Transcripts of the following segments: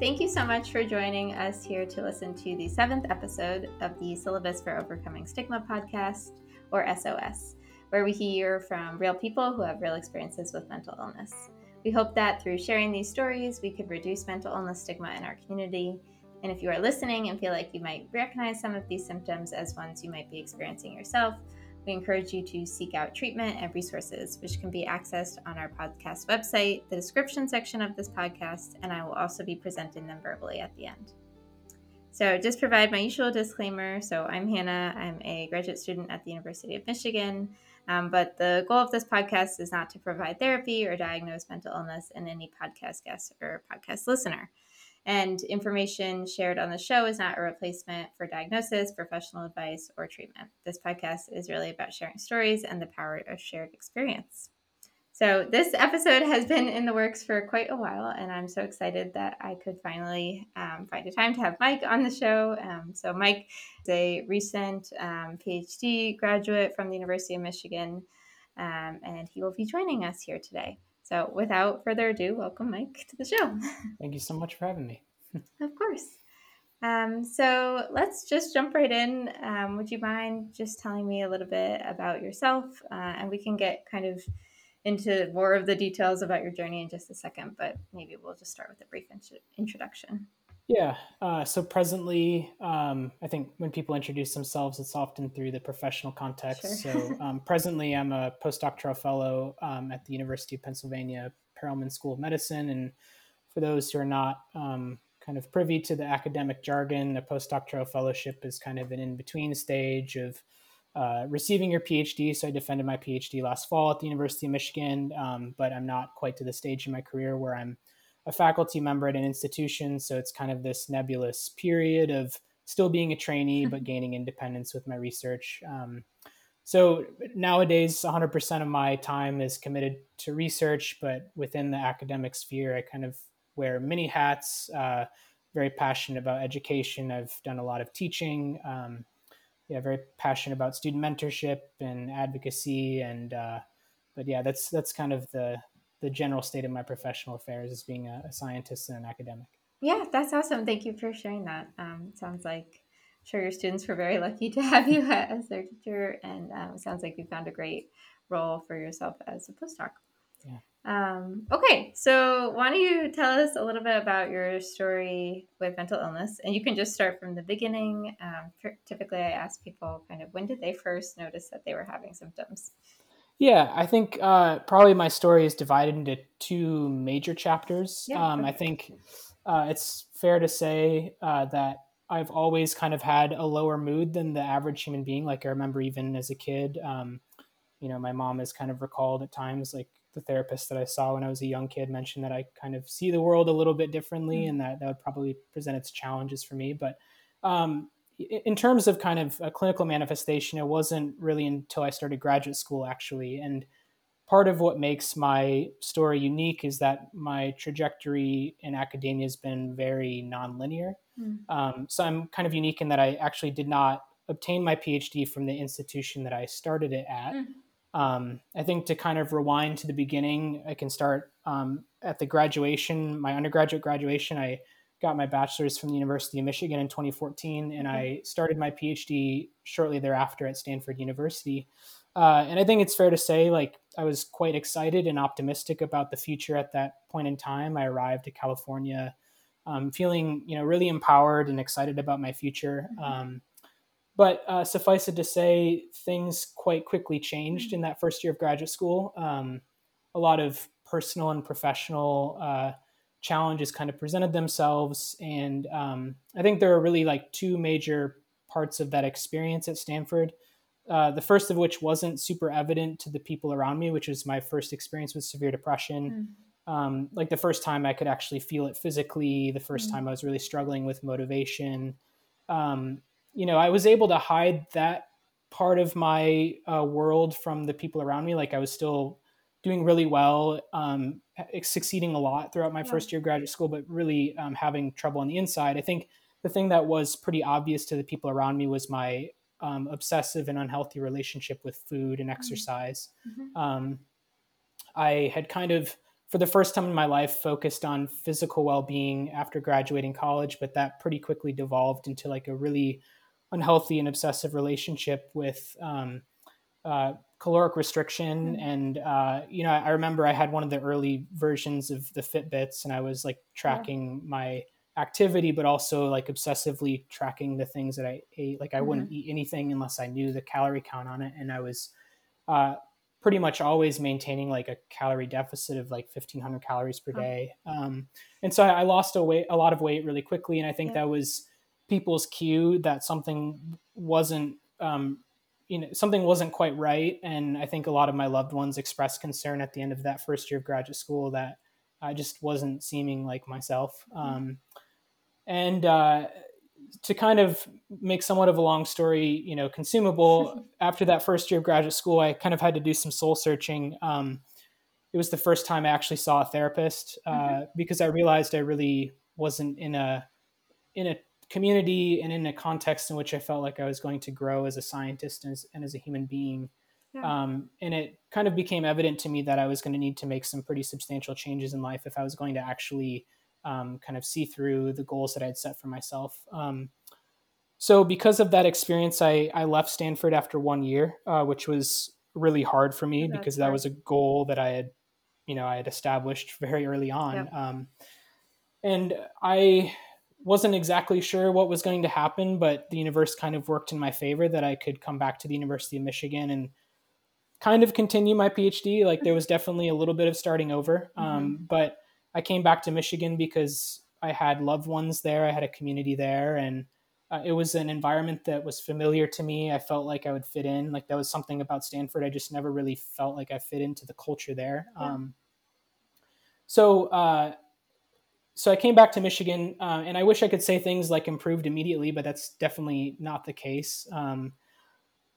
Thank you so much for joining us here to listen to the seventh episode of the Syllabus for Overcoming Stigma podcast, or SOS, where we hear from real people who have real experiences with mental illness. We hope that through sharing these stories, we could reduce mental illness stigma in our community. And if you are listening and feel like you might recognize some of these symptoms as ones you might be experiencing yourself, we encourage you to seek out treatment and resources, which can be accessed on our podcast website, the description section of this podcast, and I will also be presenting them verbally at the end. So, just provide my usual disclaimer. So, I'm Hannah. I'm a graduate student at the University of Michigan. Um, but the goal of this podcast is not to provide therapy or diagnose mental illness in any podcast guest or podcast listener. And information shared on the show is not a replacement for diagnosis, professional advice, or treatment. This podcast is really about sharing stories and the power of shared experience. So, this episode has been in the works for quite a while, and I'm so excited that I could finally um, find a time to have Mike on the show. Um, so, Mike is a recent um, PhD graduate from the University of Michigan, um, and he will be joining us here today. So, without further ado, welcome, Mike, to the show. Thank you so much for having me. of course. Um, so, let's just jump right in. Um, would you mind just telling me a little bit about yourself? Uh, and we can get kind of into more of the details about your journey in just a second, but maybe we'll just start with a brief int- introduction. Yeah. Uh, so presently, um, I think when people introduce themselves, it's often through the professional context. Sure. so um, presently, I'm a postdoctoral fellow um, at the University of Pennsylvania Perelman School of Medicine. And for those who are not um, kind of privy to the academic jargon, a postdoctoral fellowship is kind of an in between stage of uh, receiving your PhD. So I defended my PhD last fall at the University of Michigan, um, but I'm not quite to the stage in my career where I'm a faculty member at an institution. So it's kind of this nebulous period of still being a trainee, but gaining independence with my research. Um, so nowadays, 100% of my time is committed to research, but within the academic sphere, I kind of wear many hats. Uh, very passionate about education. I've done a lot of teaching. Um, yeah, very passionate about student mentorship and advocacy. And uh, but yeah, that's that's kind of the the general state of my professional affairs as being a, a scientist and an academic. Yeah, that's awesome. Thank you for sharing that. Um, sounds like I'm sure your students were very lucky to have you as their teacher, and um, it sounds like you found a great role for yourself as a postdoc. Yeah. Um, okay, so why don't you tell us a little bit about your story with mental illness? And you can just start from the beginning. Um, typically, I ask people kind of when did they first notice that they were having symptoms? Yeah, I think uh, probably my story is divided into two major chapters. Yeah, um, I think uh, it's fair to say uh, that I've always kind of had a lower mood than the average human being. Like I remember even as a kid, um, you know, my mom has kind of recalled at times, like the therapist that I saw when I was a young kid mentioned that I kind of see the world a little bit differently, mm-hmm. and that that would probably present its challenges for me. But um, in terms of kind of a clinical manifestation, it wasn't really until I started graduate school actually. And part of what makes my story unique is that my trajectory in academia has been very nonlinear. Mm. Um, so I'm kind of unique in that I actually did not obtain my PhD from the institution that I started it at. Mm. Um, I think to kind of rewind to the beginning, I can start um, at the graduation, my undergraduate graduation. I got my bachelor's from the University of Michigan in 2014, and I started my PhD shortly thereafter at Stanford University. Uh, and I think it's fair to say, like, I was quite excited and optimistic about the future at that point in time. I arrived to California um, feeling, you know, really empowered and excited about my future. Mm-hmm. Um, but uh, suffice it to say, things quite quickly changed mm-hmm. in that first year of graduate school. Um, a lot of personal and professional uh, challenges kind of presented themselves. And um, I think there are really like two major parts of that experience at Stanford. Uh, the first of which wasn't super evident to the people around me, which was my first experience with severe depression. Mm. Um, like the first time I could actually feel it physically, the first mm. time I was really struggling with motivation. Um, you know, I was able to hide that part of my uh, world from the people around me. Like I was still doing really well, um, succeeding a lot throughout my yeah. first year of graduate school, but really um, having trouble on the inside. I think the thing that was pretty obvious to the people around me was my um, obsessive and unhealthy relationship with food and mm-hmm. exercise. Mm-hmm. Um, I had kind of for the first time in my life, focused on physical well being after graduating college, but that pretty quickly devolved into like a really unhealthy and obsessive relationship with um, uh, caloric restriction. Mm-hmm. And, uh, you know, I remember I had one of the early versions of the Fitbits and I was like tracking yeah. my activity, but also like obsessively tracking the things that I ate. Like I mm-hmm. wouldn't eat anything unless I knew the calorie count on it. And I was, uh, pretty much always maintaining like a calorie deficit of like 1500 calories per day. Um, and so I, lost a weight, a lot of weight really quickly. And I think yeah. that was people's cue that something wasn't, um, you know, something wasn't quite right. And I think a lot of my loved ones expressed concern at the end of that first year of graduate school that I just wasn't seeming like myself. Mm-hmm. Um, and, uh, to kind of make somewhat of a long story, you know, consumable. after that first year of graduate school, I kind of had to do some soul searching. Um, it was the first time I actually saw a therapist uh, mm-hmm. because I realized I really wasn't in a in a community and in a context in which I felt like I was going to grow as a scientist and as, and as a human being. Yeah. Um, and it kind of became evident to me that I was going to need to make some pretty substantial changes in life if I was going to actually um, kind of see through the goals that I'd set for myself. Um, so because of that experience, I, I left Stanford after one year, uh, which was really hard for me because that was a goal that I had, you know, I had established very early on. Yep. Um, and I wasn't exactly sure what was going to happen, but the universe kind of worked in my favor that I could come back to the University of Michigan and kind of continue my PhD. Like there was definitely a little bit of starting over, mm-hmm. um, but I came back to Michigan because I had loved ones there. I had a community there, and uh, it was an environment that was familiar to me. I felt like I would fit in. Like that was something about Stanford. I just never really felt like I fit into the culture there. Yeah. Um, so, uh, so I came back to Michigan, uh, and I wish I could say things like improved immediately, but that's definitely not the case. Um,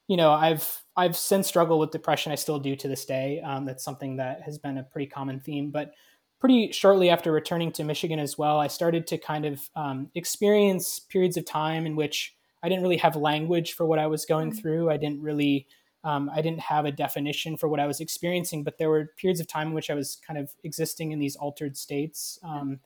you know, I've I've since struggled with depression. I still do to this day. Um, that's something that has been a pretty common theme, but pretty shortly after returning to Michigan as well, I started to kind of um, experience periods of time in which I didn't really have language for what I was going mm-hmm. through. I didn't really, um, I didn't have a definition for what I was experiencing, but there were periods of time in which I was kind of existing in these altered states. Um,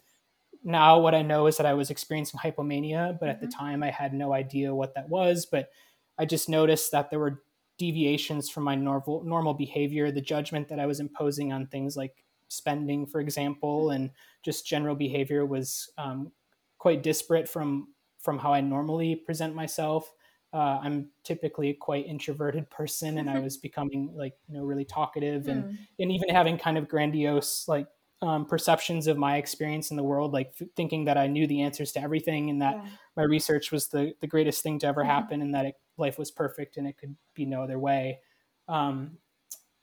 now, what I know is that I was experiencing hypomania, but mm-hmm. at the mm-hmm. time I had no idea what that was. But I just noticed that there were deviations from my normal normal behavior, the judgment that I was imposing on things like spending, for example, and just general behavior was um, quite disparate from from how I normally present myself. Uh, I'm typically a quite introverted person, and I was becoming like you know really talkative, and mm. and even having kind of grandiose like um, perceptions of my experience in the world, like f- thinking that I knew the answers to everything, and that yeah. my research was the the greatest thing to ever mm-hmm. happen, and that it, life was perfect and it could be no other way. Um,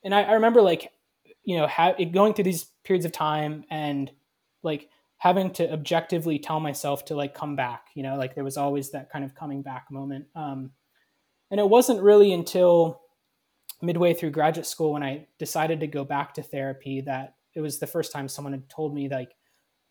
and I, I remember like you know, ha- going through these periods of time and like having to objectively tell myself to like come back, you know, like there was always that kind of coming back moment. Um, and it wasn't really until midway through graduate school when I decided to go back to therapy that it was the first time someone had told me like,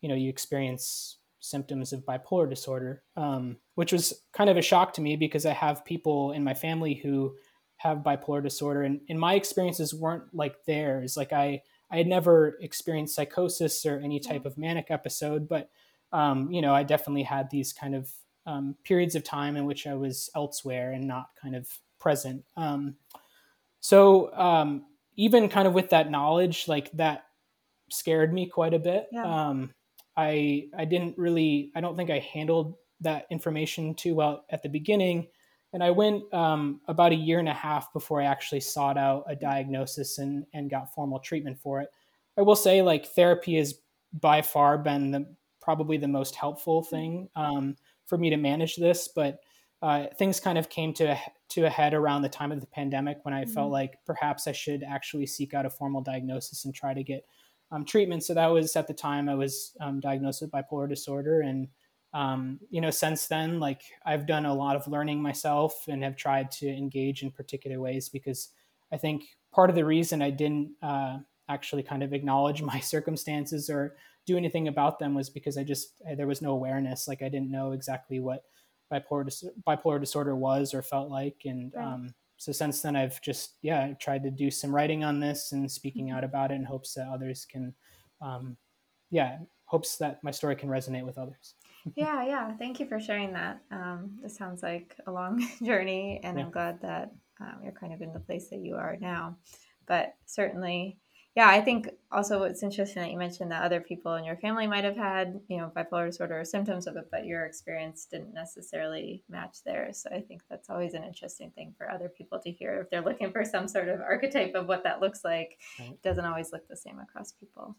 you know, you experience symptoms of bipolar disorder, um, which was kind of a shock to me because I have people in my family who have bipolar disorder and, and my experiences weren't like theirs. Like i i had never experienced psychosis or any type of manic episode but um, you know i definitely had these kind of um, periods of time in which i was elsewhere and not kind of present. Um, so um, even kind of with that knowledge like that scared me quite a bit yeah. Um, i i didn't really i don't think i handled that information too well at the beginning and I went um, about a year and a half before I actually sought out a diagnosis and, and got formal treatment for it. I will say, like, therapy has by far been the, probably the most helpful thing um, for me to manage this. But uh, things kind of came to a, to a head around the time of the pandemic when I mm-hmm. felt like perhaps I should actually seek out a formal diagnosis and try to get um, treatment. So that was at the time I was um, diagnosed with bipolar disorder and um, you know, since then, like I've done a lot of learning myself and have tried to engage in particular ways because I think part of the reason I didn't uh, actually kind of acknowledge my circumstances or do anything about them was because I just there was no awareness. Like I didn't know exactly what bipolar dis- bipolar disorder was or felt like, and right. So since then I've just yeah tried to do some writing on this and speaking mm-hmm. out about it in hopes that others can um, yeah, hopes that my story can resonate with others. yeah, yeah. Thank you for sharing that. Um, this sounds like a long journey, and yeah. I'm glad that um, you're kind of in the place that you are now. But certainly, yeah, I think also what's interesting that you mentioned that other people in your family might have had, you know, bipolar disorder or symptoms of it, but your experience didn't necessarily match theirs. So I think that's always an interesting thing for other people to hear if they're looking for some sort of archetype of what that looks like. Right. It doesn't always look the same across people.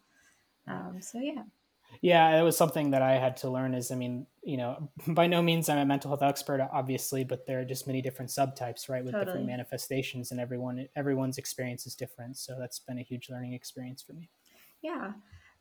Um, so yeah. Yeah, it was something that I had to learn. Is I mean, you know, by no means I'm a mental health expert, obviously, but there are just many different subtypes, right, with totally. different manifestations, and everyone everyone's experience is different. So that's been a huge learning experience for me. Yeah,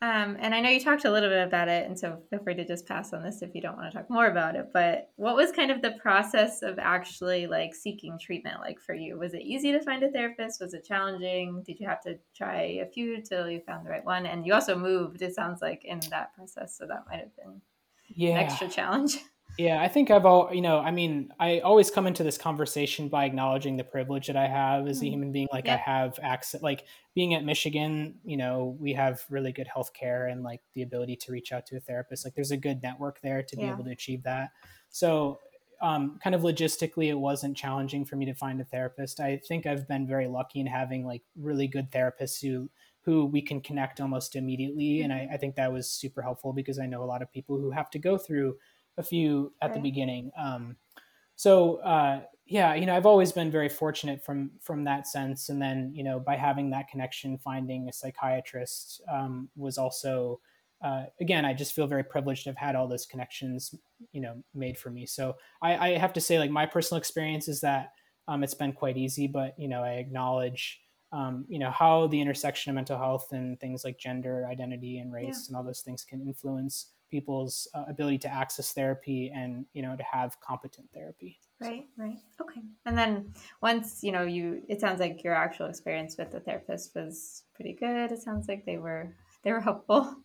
um, and I know you talked a little bit about it, and so feel free to just pass on this if you don't want to talk more about it. But what was kind of the process of actually like seeking treatment like for you? Was it easy to find a therapist? Was it challenging? Did you have to try a few till you found the right one? And you also moved, it sounds like, in that process, so that might have been yeah. an extra challenge. Yeah, I think I've all, you know, I mean, I always come into this conversation by acknowledging the privilege that I have as a mm-hmm. human being. Like, yep. I have access, like, being at Michigan, you know, we have really good health care and like the ability to reach out to a therapist. Like, there's a good network there to be yeah. able to achieve that. So, um, kind of logistically, it wasn't challenging for me to find a therapist. I think I've been very lucky in having like really good therapists who who we can connect almost immediately, and I, mm-hmm. I think that was super helpful because I know a lot of people who have to go through a few at right. the beginning. Um, so uh, yeah, you know, I've always been very fortunate from from that sense, and then you know, by having that connection, finding a psychiatrist um, was also. Uh, again, I just feel very privileged to have had all those connections, you know, made for me. So I, I have to say, like my personal experience is that um, it's been quite easy, but you know, I acknowledge, um, you know, how the intersection of mental health and things like gender, identity, and race, yeah. and all those things can influence people's uh, ability to access therapy and you know to have competent therapy. Right right. Okay. And then once you know you it sounds like your actual experience with the therapist was pretty good. It sounds like they were they were helpful.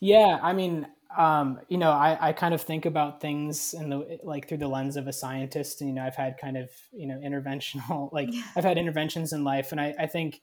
Yeah i mean um, you know I, I kind of think about things in the like through the lens of a scientist. And you know i've had kind of you know interventional like yeah. i've had interventions in life. And i, I think.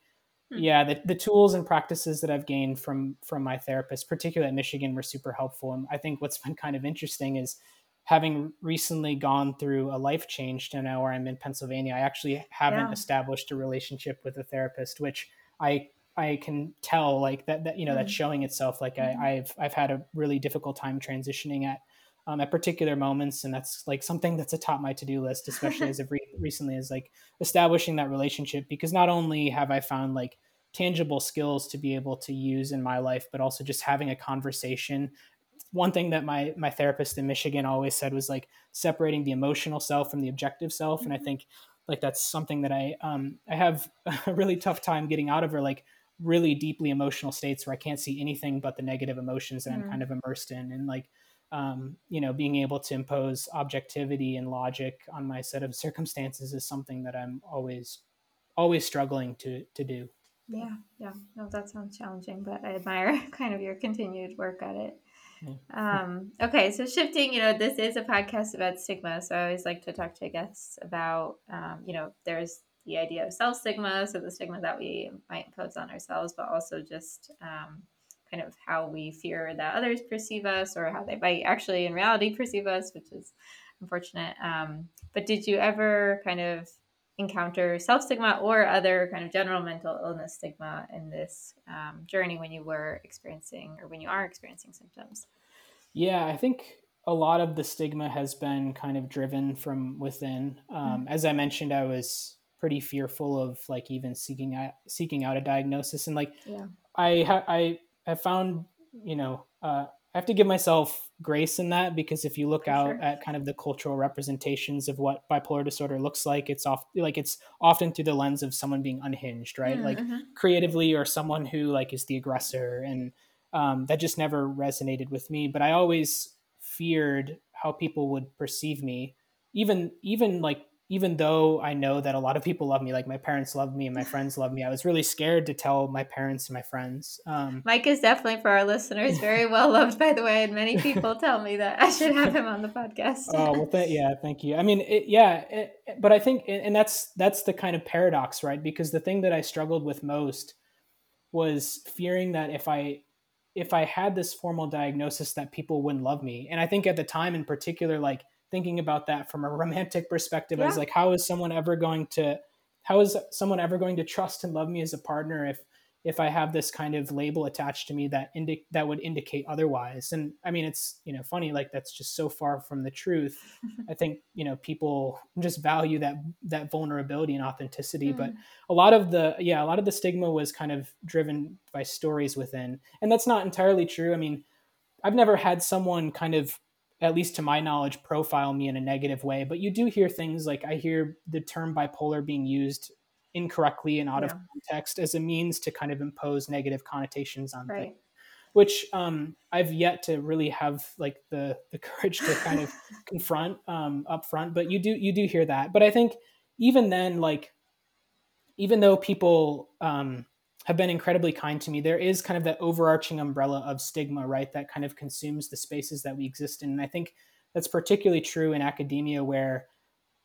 Yeah the, the tools and practices that i've gained from from my therapist particularly at michigan were super helpful and i think what's been kind of interesting is having recently gone through a life change to now where i'm in pennsylvania i actually haven't yeah. established a relationship with a therapist which i i can tell like that, that you know mm. that's hmm. showing itself like mm. I, i've i've had a really difficult time transitioning at um, at particular moments and that's like something that's atop my to-do list especially as of re- recently is like establishing that relationship because not only have i found like tangible skills to be able to use in my life but also just having a conversation one thing that my my therapist in michigan always said was like separating the emotional self from the objective self mm-hmm. and i mm-hmm. think like that's something that i um i have a really tough time getting out of or like really deeply emotional states where i can't see anything but the negative emotions that mm-hmm. i'm kind of immersed in and like um, you know, being able to impose objectivity and logic on my set of circumstances is something that I'm always, always struggling to to do. Yeah, yeah. No, that sounds challenging, but I admire kind of your continued work at it. Um, okay, so shifting, you know, this is a podcast about stigma, so I always like to talk to guests about, um, you know, there's the idea of self stigma, so the stigma that we might impose on ourselves, but also just um, kind of how we fear that others perceive us or how they might actually in reality perceive us, which is unfortunate. Um, but did you ever kind of encounter self stigma or other kind of general mental illness stigma in this um, journey when you were experiencing or when you are experiencing symptoms? Yeah, I think a lot of the stigma has been kind of driven from within. Um, mm-hmm. As I mentioned, I was pretty fearful of like even seeking out seeking out a diagnosis and like yeah. I ha- I have found, you know, uh, I have to give myself grace in that because if you look For out sure. at kind of the cultural representations of what bipolar disorder looks like, it's off like it's often through the lens of someone being unhinged, right? Mm-hmm. Like creatively, or someone who like is the aggressor, and um, that just never resonated with me. But I always feared how people would perceive me, even even like even though I know that a lot of people love me, like my parents love me and my friends love me, I was really scared to tell my parents and my friends. Um, Mike is definitely for our listeners very well loved, by the way, and many people tell me that I should have him on the podcast. oh well, th- yeah, thank you. I mean, it, yeah, it, but I think, and that's that's the kind of paradox, right? Because the thing that I struggled with most was fearing that if I if I had this formal diagnosis that people wouldn't love me. And I think at the time in particular, like thinking about that from a romantic perspective, yeah. Like, how is someone ever going to how is someone ever going to trust and love me as a partner if if I have this kind of label attached to me that indi- that would indicate otherwise. And I mean, it's you know funny like that's just so far from the truth. I think you know people just value that that vulnerability and authenticity. Mm. But a lot of the yeah, a lot of the stigma was kind of driven by stories within, and that's not entirely true. I mean, I've never had someone kind of at least to my knowledge, profile me in a negative way. But you do hear things like I hear the term bipolar being used incorrectly and out yeah. of context as a means to kind of impose negative connotations on right. things which um, I've yet to really have like the the courage to kind of confront um, up front. But you do you do hear that. But I think even then, like even though people um, have been incredibly kind to me, there is kind of that overarching umbrella of stigma, right? That kind of consumes the spaces that we exist in. And I think that's particularly true in academia, where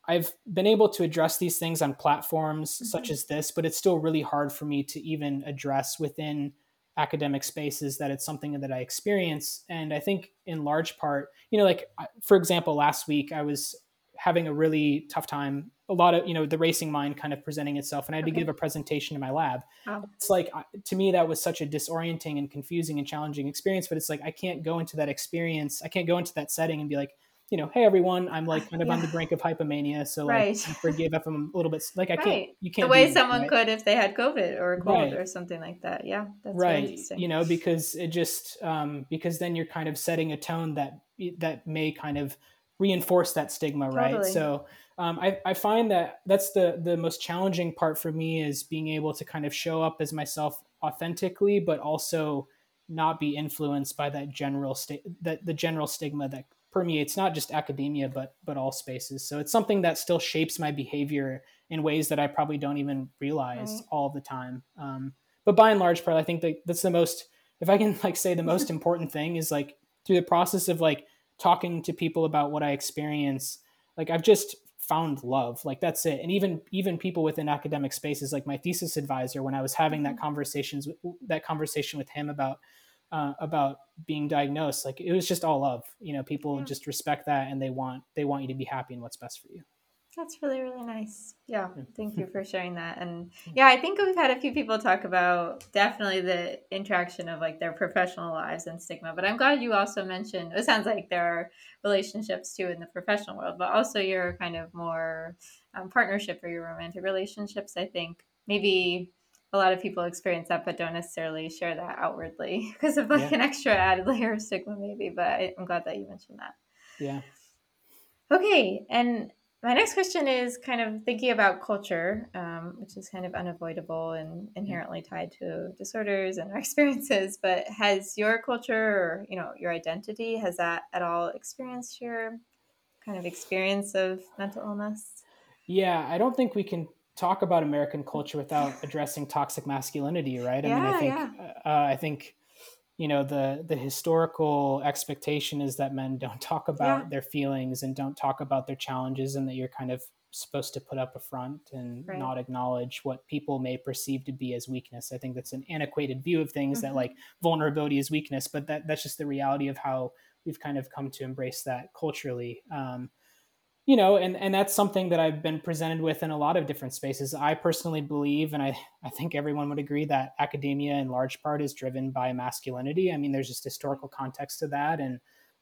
I've been able to address these things on platforms mm-hmm. such as this, but it's still really hard for me to even address within academic spaces that it's something that I experience. And I think in large part, you know, like for example, last week I was having a really tough time. A lot of, you know, the racing mind kind of presenting itself, and I had okay. to give a presentation in my lab. Wow. It's like, to me, that was such a disorienting and confusing and challenging experience. But it's like, I can't go into that experience, I can't go into that setting and be like, you know, hey everyone, I'm like kind of yeah. on the brink of hypomania, so like forgive if I'm a little bit like I right. can't you can't the way someone right? could if they had COVID or a cold or something like that. Yeah, that's right. You know, because it just um, because then you're kind of setting a tone that that may kind of reinforce that stigma, totally. right? So um, I, I find that that's the the most challenging part for me is being able to kind of show up as myself authentically, but also not be influenced by that general state that the general stigma that permeates not just academia but but all spaces so it's something that still shapes my behavior in ways that i probably don't even realize right. all the time um, but by and large part i think that that's the most if i can like say the most important thing is like through the process of like talking to people about what i experience like i've just found love like that's it and even even people within academic spaces like my thesis advisor when i was having that mm-hmm. conversations that conversation with him about uh, about being diagnosed like it was just all love you know people yeah. just respect that and they want they want you to be happy and what's best for you that's really really nice. Yeah thank you for sharing that. And yeah i think we've had a few people talk about definitely the interaction of like their professional lives and stigma but i'm glad you also mentioned it sounds like there are relationships too in the professional world but also your kind of more um, partnership or your romantic relationships i think. Maybe a lot of people experience that but don't necessarily share that outwardly because of like yeah. an extra added layer of stigma maybe but i'm glad that you mentioned that. Yeah. Okay and my next question is kind of thinking about culture um, which is kind of unavoidable and inherently tied to disorders and our experiences but has your culture or you know your identity has that at all experienced your kind of experience of mental illness yeah i don't think we can talk about American culture without addressing toxic masculinity, right? I yeah, mean, I think yeah. uh, I think you know the the historical expectation is that men don't talk about yeah. their feelings and don't talk about their challenges, and that you're kind of supposed to put up a front and right. not acknowledge what people may perceive to be as weakness. I think that's an antiquated view of things mm-hmm. that like vulnerability is weakness, but that that's just the reality of how we've kind of come to embrace that culturally. Um, you know, and, and that's something that I've been presented with in a lot of different spaces. I personally believe, and I, I think everyone would agree, that academia in large part is driven by masculinity. I mean, there's just historical context to that. And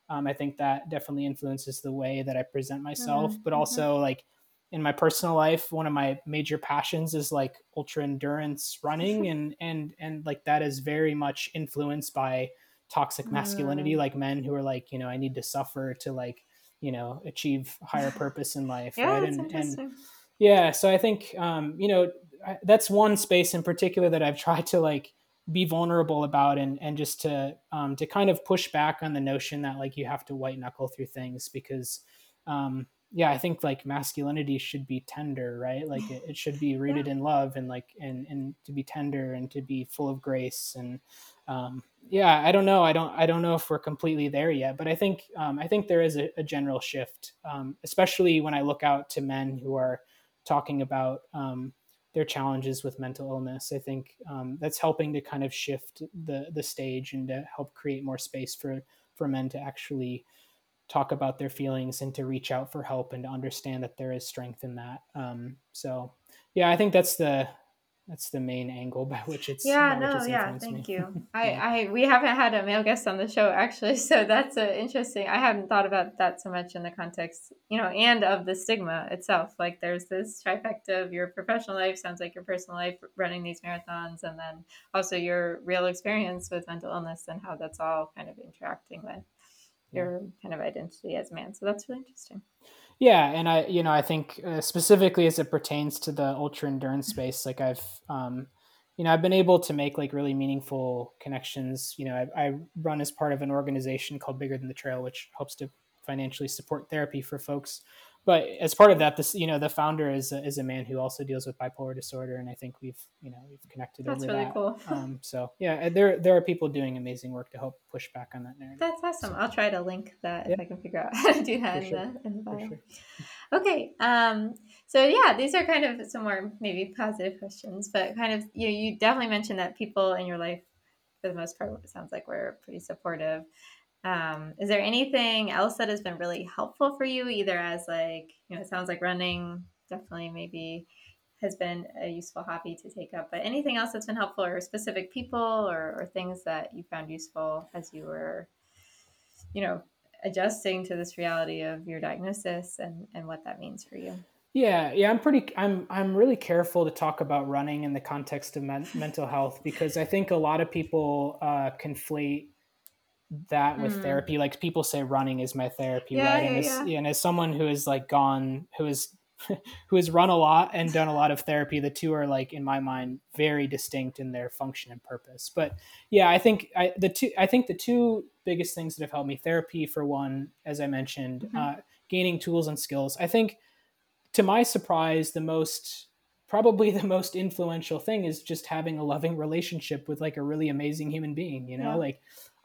um, I think that definitely influences the way that I present myself. Mm-hmm. But mm-hmm. also, mm-hmm. like in my personal life, one of my major passions is like ultra endurance running. and, and, and like that is very much influenced by toxic masculinity, mm. like men who are like, you know, I need to suffer to like, you know achieve higher purpose in life yeah, right? and, and yeah so i think um, you know that's one space in particular that i've tried to like be vulnerable about and and just to um, to kind of push back on the notion that like you have to white knuckle through things because um, yeah i think like masculinity should be tender right like it, it should be rooted yeah. in love and like and and to be tender and to be full of grace and um, yeah, I don't know. I don't. I don't know if we're completely there yet, but I think um, I think there is a, a general shift, um, especially when I look out to men who are talking about um, their challenges with mental illness. I think um, that's helping to kind of shift the the stage and to help create more space for for men to actually talk about their feelings and to reach out for help and to understand that there is strength in that. Um, so yeah, I think that's the that's the main angle by which it's yeah no yeah thank me. you i i we haven't had a male guest on the show actually so that's a interesting i haven't thought about that so much in the context you know and of the stigma itself like there's this trifecta of your professional life sounds like your personal life running these marathons and then also your real experience with mental illness and how that's all kind of interacting with your kind of identity as a man. So that's really interesting. Yeah, and I, you know, I think uh, specifically as it pertains to the ultra endurance space, like I've, um, you know, I've been able to make like really meaningful connections. You know, I, I run as part of an organization called Bigger Than the Trail, which helps to financially support therapy for folks but as part of that, this you know the founder is a, is a man who also deals with bipolar disorder, and I think we've you know we've connected That's over really that. cool. um, so yeah, there there are people doing amazing work to help push back on that narrative. That's awesome. So, I'll try to link that if I can figure out how to do that in, sure. the, in the bio. Sure. Okay. Um, so yeah, these are kind of some more maybe positive questions, but kind of you know, you definitely mentioned that people in your life, for the most part, it sounds like we're pretty supportive. Um, is there anything else that has been really helpful for you, either as like, you know, it sounds like running definitely maybe has been a useful hobby to take up, but anything else that's been helpful or specific people or, or things that you found useful as you were, you know, adjusting to this reality of your diagnosis and, and what that means for you? Yeah, yeah, I'm pretty. I'm I'm really careful to talk about running in the context of men, mental health because I think a lot of people uh, conflate that with mm. therapy like people say running is my therapy yeah, right yeah, and, as, yeah. and as someone who has like gone who is who has run a lot and done a lot of therapy the two are like in my mind very distinct in their function and purpose but yeah i think i the two i think the two biggest things that have helped me therapy for one as i mentioned mm-hmm. uh, gaining tools and skills i think to my surprise the most probably the most influential thing is just having a loving relationship with like a really amazing human being you know yeah. like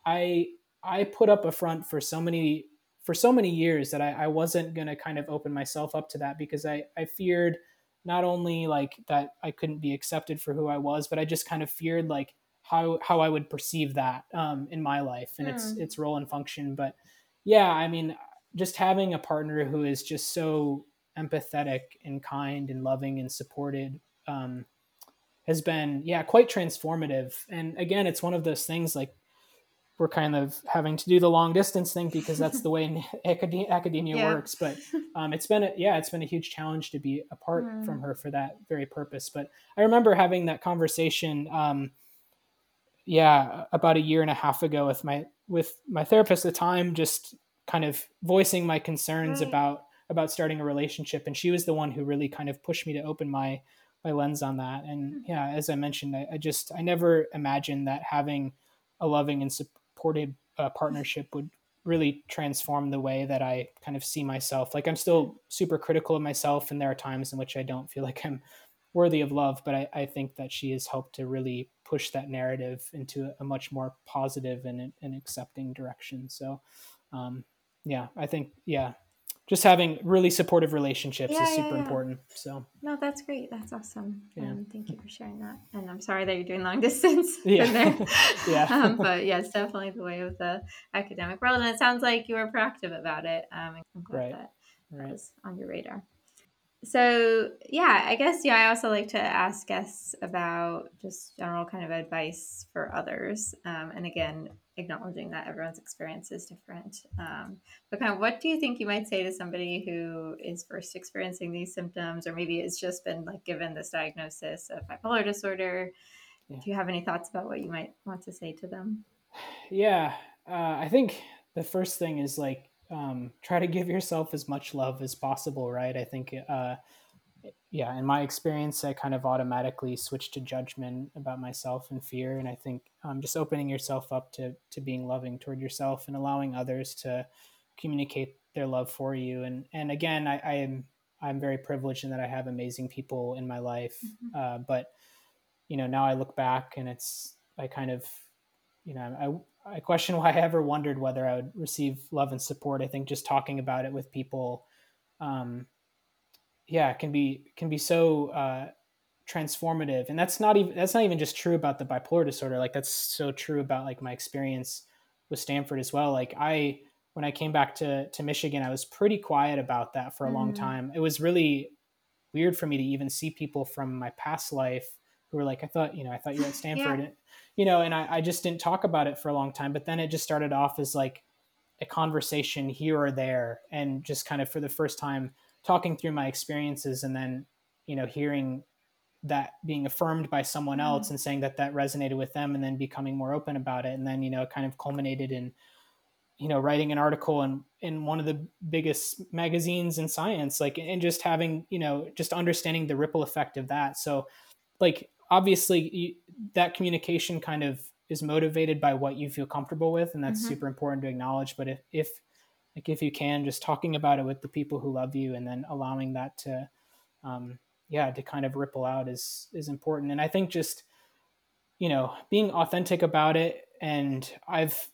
I I put up a front for so many for so many years that I, I wasn't gonna kind of open myself up to that because I, I feared not only like that I couldn't be accepted for who I was, but I just kind of feared like how how I would perceive that um, in my life and mm. its hmm. its role and function. But yeah, I mean, just having a partner who is just so empathetic and kind and loving and supported um, has been yeah quite transformative. And again, it's one of those things like we're kind of having to do the long distance thing because that's the way academia yeah. works. But um, it's been a, yeah, it's been a huge challenge to be apart mm. from her for that very purpose. But I remember having that conversation, um, yeah, about a year and a half ago with my with my therapist at the time, just kind of voicing my concerns right. about about starting a relationship, and she was the one who really kind of pushed me to open my my lens on that. And mm. yeah, as I mentioned, I, I just I never imagined that having a loving and supported uh, partnership would really transform the way that I kind of see myself. Like I'm still super critical of myself, and there are times in which I don't feel like I'm worthy of love. But I, I think that she has helped to really push that narrative into a much more positive and, and accepting direction. So, um, yeah, I think yeah, just having really supportive relationships yeah, is super yeah, yeah. important. So no, that's great. That's awesome. Um, thank you for sharing that. And I'm sorry that you're doing long distance. Yeah, yeah. Um, but yeah, it's definitely the way of the academic world, and it sounds like you were proactive about it. Um, I'm glad right. that right. was on your radar. So yeah, I guess yeah. I also like to ask guests about just general kind of advice for others, um, and again, acknowledging that everyone's experience is different. Um, but kind of, what do you think you might say to somebody who is first experiencing these symptoms, or maybe it's just been like given this diagnosis of bipolar disorder? Yeah. Do you have any thoughts about what you might want to say to them? Yeah, uh, I think the first thing is like um, try to give yourself as much love as possible, right? I think, uh, yeah, in my experience, I kind of automatically switch to judgment about myself and fear. And I think um, just opening yourself up to, to being loving toward yourself and allowing others to communicate their love for you. And, and again, I, I am, I'm very privileged in that I have amazing people in my life. Mm-hmm. Uh, but, you know, now I look back and it's, I kind of, you know, I question why I ever wondered whether I would receive love and support. I think just talking about it with people, um, yeah, it can be can be so uh, transformative. And that's not even that's not even just true about the bipolar disorder. Like that's so true about like my experience with stanford as well. Like i when i came back to to michigan i was pretty quiet about that for a mm. long time. It was really weird for me to even see people from my past life who were like i thought you know i thought you were at stanford yeah. you know and I, I just didn't talk about it for a long time. But then it just started off as like a conversation here or there and just kind of for the first time talking through my experiences and then you know hearing that being affirmed by someone mm-hmm. else and saying that that resonated with them and then becoming more open about it and then you know kind of culminated in you know writing an article in in one of the biggest magazines in science like and just having you know just understanding the ripple effect of that so like obviously you, that communication kind of is motivated by what you feel comfortable with and that's mm-hmm. super important to acknowledge but if if like if you can just talking about it with the people who love you and then allowing that to um, yeah to kind of ripple out is is important. And i think just you know being authentic about it. And i've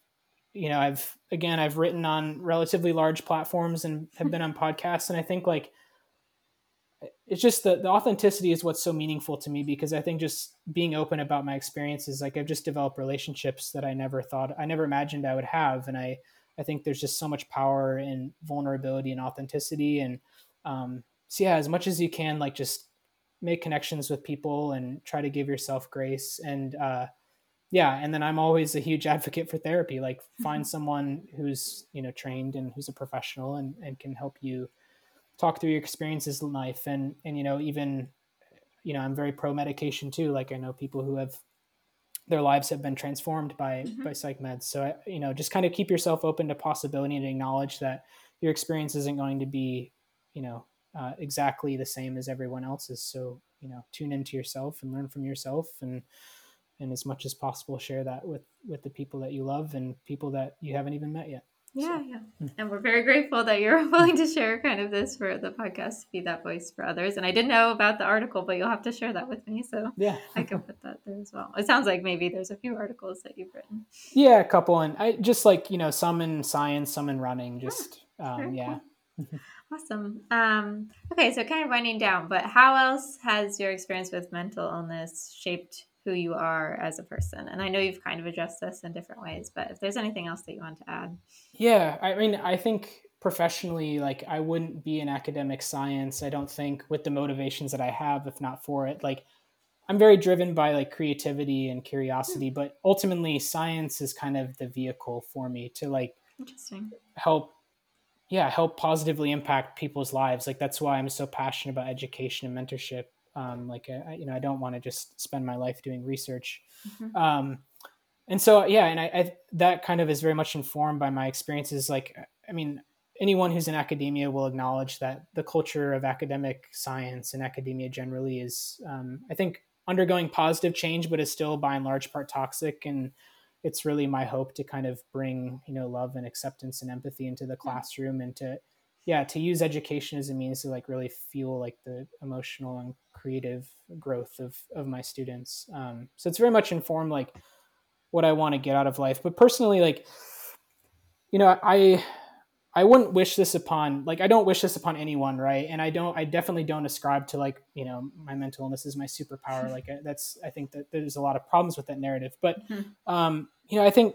you know i've again i've written on relatively large platforms and have been on podcasts. And i think like it's just the, the authenticity is what's so meaningful to me because i think just being open about my experiences like i've just developed relationships that i never thought i never imagined i would have. And i i think there's just so much power in vulnerability and authenticity. And um, so yeah as much as you can like just make connections with people and try to give yourself grace. And uh, yeah and then i'm always a huge advocate for therapy like find mm-hmm. someone who's you know trained and who's a professional and, and can help you talk through your experiences in life. And and you know even you know i'm very pro medication too. Like i know people who have their lives have been transformed by mm-hmm. by psych meds so you know just kind of keep yourself open to possibility and acknowledge that your experience isn't going to be you know uh, exactly the same as everyone else's. So you know, tune into yourself and learn from yourself, and and as much as possible, share that with with the people that you love and people that you haven't even met yet. Yeah, so. yeah. Hmm. And we're very grateful that you're willing to share kind of this for the podcast to be that voice for others. And I didn't know about the article, but you'll have to share that with me. So yeah, I can put that there as well. It sounds like maybe there's a few articles that you've written. Yeah, a couple. And I just like, you know, some in science, some in running, just, oh, um, yeah. Cool. Awesome. Um, okay, so kind of winding down, but how else has your experience with mental illness shaped who you are as a person? And I know you've kind of addressed this in different ways, but if there's anything else that you want to add. Yeah, I mean, I think professionally, like I wouldn't be in academic science, I don't think, with the motivations that I have, if not for it. Like, I'm very driven by like creativity and curiosity, hmm. but ultimately, science is kind of the vehicle for me to like Interesting. help yeah help positively impact people's lives like that's why i'm so passionate about education and mentorship um, like I, you know i don't want to just spend my life doing research. Mm-hmm. um, and so yeah and I, I, that kind of is very much informed by my experiences. Like i mean anyone who's in academia will acknowledge that the culture of academic science and academia generally is um, i think undergoing positive change but is still by and large part toxic. And it's really my hope to kind of bring you know love and acceptance and empathy into the classroom and to yeah to use education as a means to like really fuel like the emotional and creative growth of of my students um, so it's very much informed like what i want to get out of life but personally like you know i I wouldn't wish this upon like I don't wish this upon anyone, right? And I don't I definitely don't ascribe to like, you know, my mental illness is my superpower. Like that's I think that there's a lot of problems with that narrative. But mm-hmm. um, you know, I think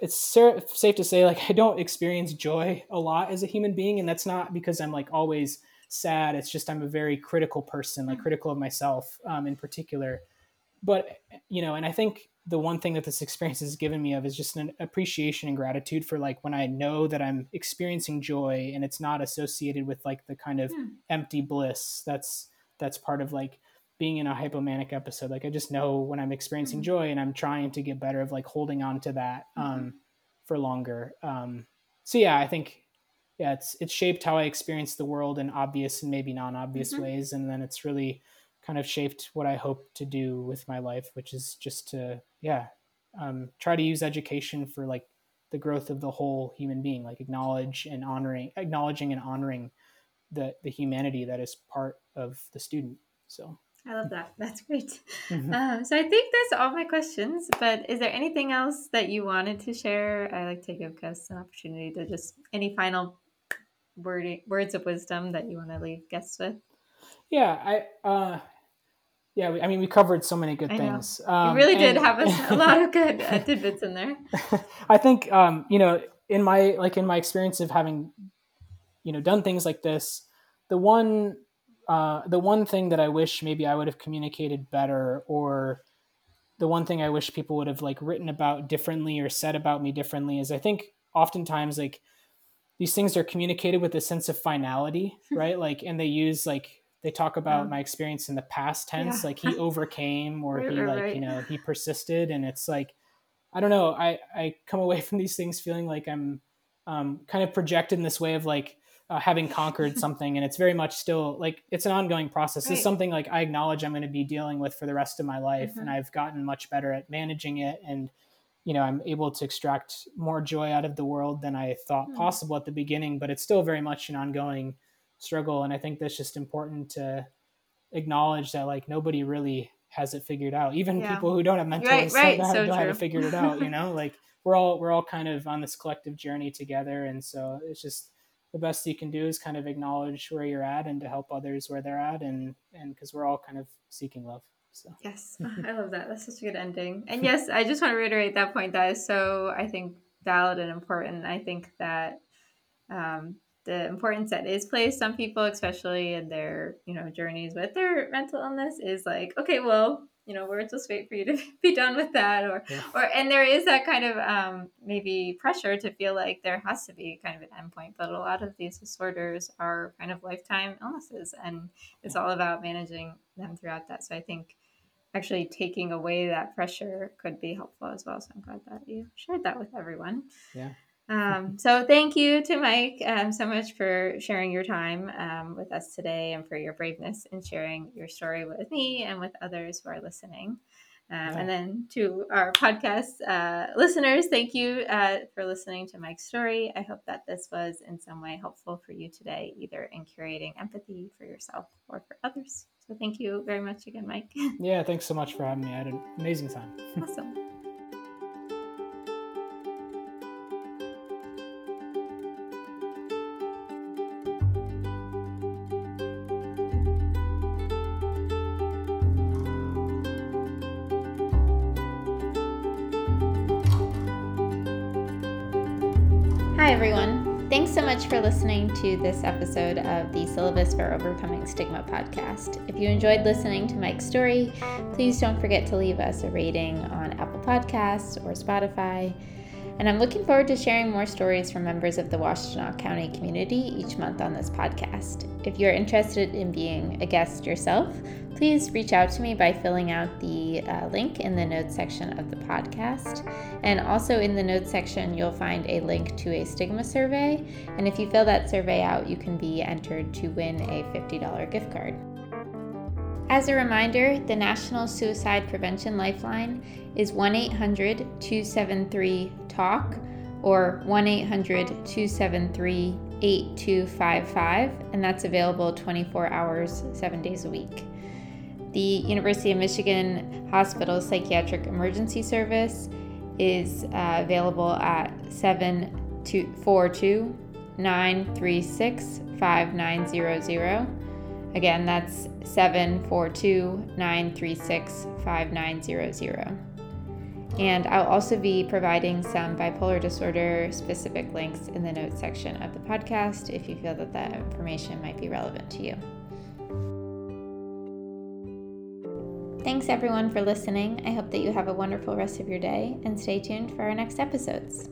it's safe to say like I don't experience joy a lot as a human being and that's not because I'm like always sad. It's just I'm a very critical person, like mm-hmm. critical of myself um, in particular. But you know, and I think the one thing that this experience has given me of is just an appreciation and gratitude for like when I know that I'm experiencing joy and it's not associated with like the kind of hmm. empty bliss that's that's part of like being in a hypomanic episode. Like I just know when I'm experiencing mm-hmm. joy and I'm trying to get better of like holding on to that mm-hmm. um, mm-hmm. for longer. Um, so yeah, I think yeah, it's it's shaped how I experience the world in obvious and maybe non-obvious mm-hmm. ways, and then it's really kind of shaped what I hope to do with my life, which is just to, yeah, um, try to use education for like the growth of the whole human being, like acknowledge and honoring, acknowledging and honoring the the humanity that is part of the student. So I love that. That's great. Mm-hmm. Uh, so I think that's all my questions. But is there anything else that you wanted to share? I like to give guests an opportunity to just any final word, words of wisdom that you want to leave guests with. Yeah, I uh, yeah, I mean, we covered so many good I things. Um, you really did have a, a, lot of good uh, tidbits in there. I think, um, you know, in my like in my experience of having, you know, done things like this, the one uh, the one thing that I wish maybe I would have communicated better, or the one thing I wish people would have like written about differently or said about me differently, is I think oftentimes like these things are communicated with a sense of finality, right? like, and they use like they talk about my experience in the past tense, yeah. like he overcame or right, he right, like right. you know he persisted, and it's like I don't know. I I come away from these things feeling like I'm um, kind of projected in this way of like uh, having conquered something and it's very much still like it's an ongoing process right. it's something like i acknowledge i'm going to be dealing with for the rest of my life mm-hmm. and i've gotten much better at managing it and you know i'm able to extract more joy out of the world than i thought mm-hmm. possible at the beginning but it's still very much an ongoing struggle and i think that's just important to acknowledge that like nobody really has it figured out even yeah. people who don't have mental right, right. so don't have it figured it out you know like we're all we're all kind of on this collective journey together and so it's just the best you can do is kind of acknowledge where you're at and to help others where they're at and and because we're all kind of seeking love so. Yes. I love that. That's such a good ending. And yes i just want to reiterate that point that is so i think valid and important. I think that um, the importance that is placed on people especially in their you know journeys with their mental illness is like okay well you know words will wait for you to be done with that or yeah. or and there is that kind of um, maybe pressure to feel like there has to be kind of an endpoint but a lot of these disorders are kind of lifetime illnesses and it's all about managing them throughout that. So i think actually taking away that pressure could be helpful as well. So i'm glad that you shared that with everyone. Yeah um, so thank you to Mike um, so much for sharing your time um, with us today and for your braveness in sharing your story with me and with others who are listening. Um, and then to our podcast uh, listeners, thank you uh, for listening to Mike's story. I hope that this was in some way helpful for you today, either in curating empathy for yourself or for others. So thank you very much again, Mike. Yeah, thanks so much for having me. I had an amazing time. awesome. Everyone. Thanks so much for listening to this episode of the Syllabus for Overcoming Stigma podcast. If you enjoyed listening to Mike's story, please don't forget to leave us a rating on Apple Podcasts or Spotify. And I'm looking forward to sharing more stories from members of the Washtenaw County community each month on this podcast. If you're interested in being a guest yourself, please reach out to me by filling out the uh, link in the notes section of the podcast. And also in the notes section, you'll find a link to a stigma survey. And if you fill that survey out, you can be entered to win a $50 gift card. As a reminder, the National Suicide Prevention Lifeline is 1 800 273 TALK or 1 800 273 8255, and that's available 24 hours, seven days a week. The University of Michigan Hospital Psychiatric Emergency Service is uh, available at 742 936 5900. Again, that's 742 936 5900. And I'll also be providing some bipolar disorder specific links in the notes section of the podcast if you feel that that information might be relevant to you. Thanks everyone for listening. I hope that you have a wonderful rest of your day and stay tuned for our next episodes.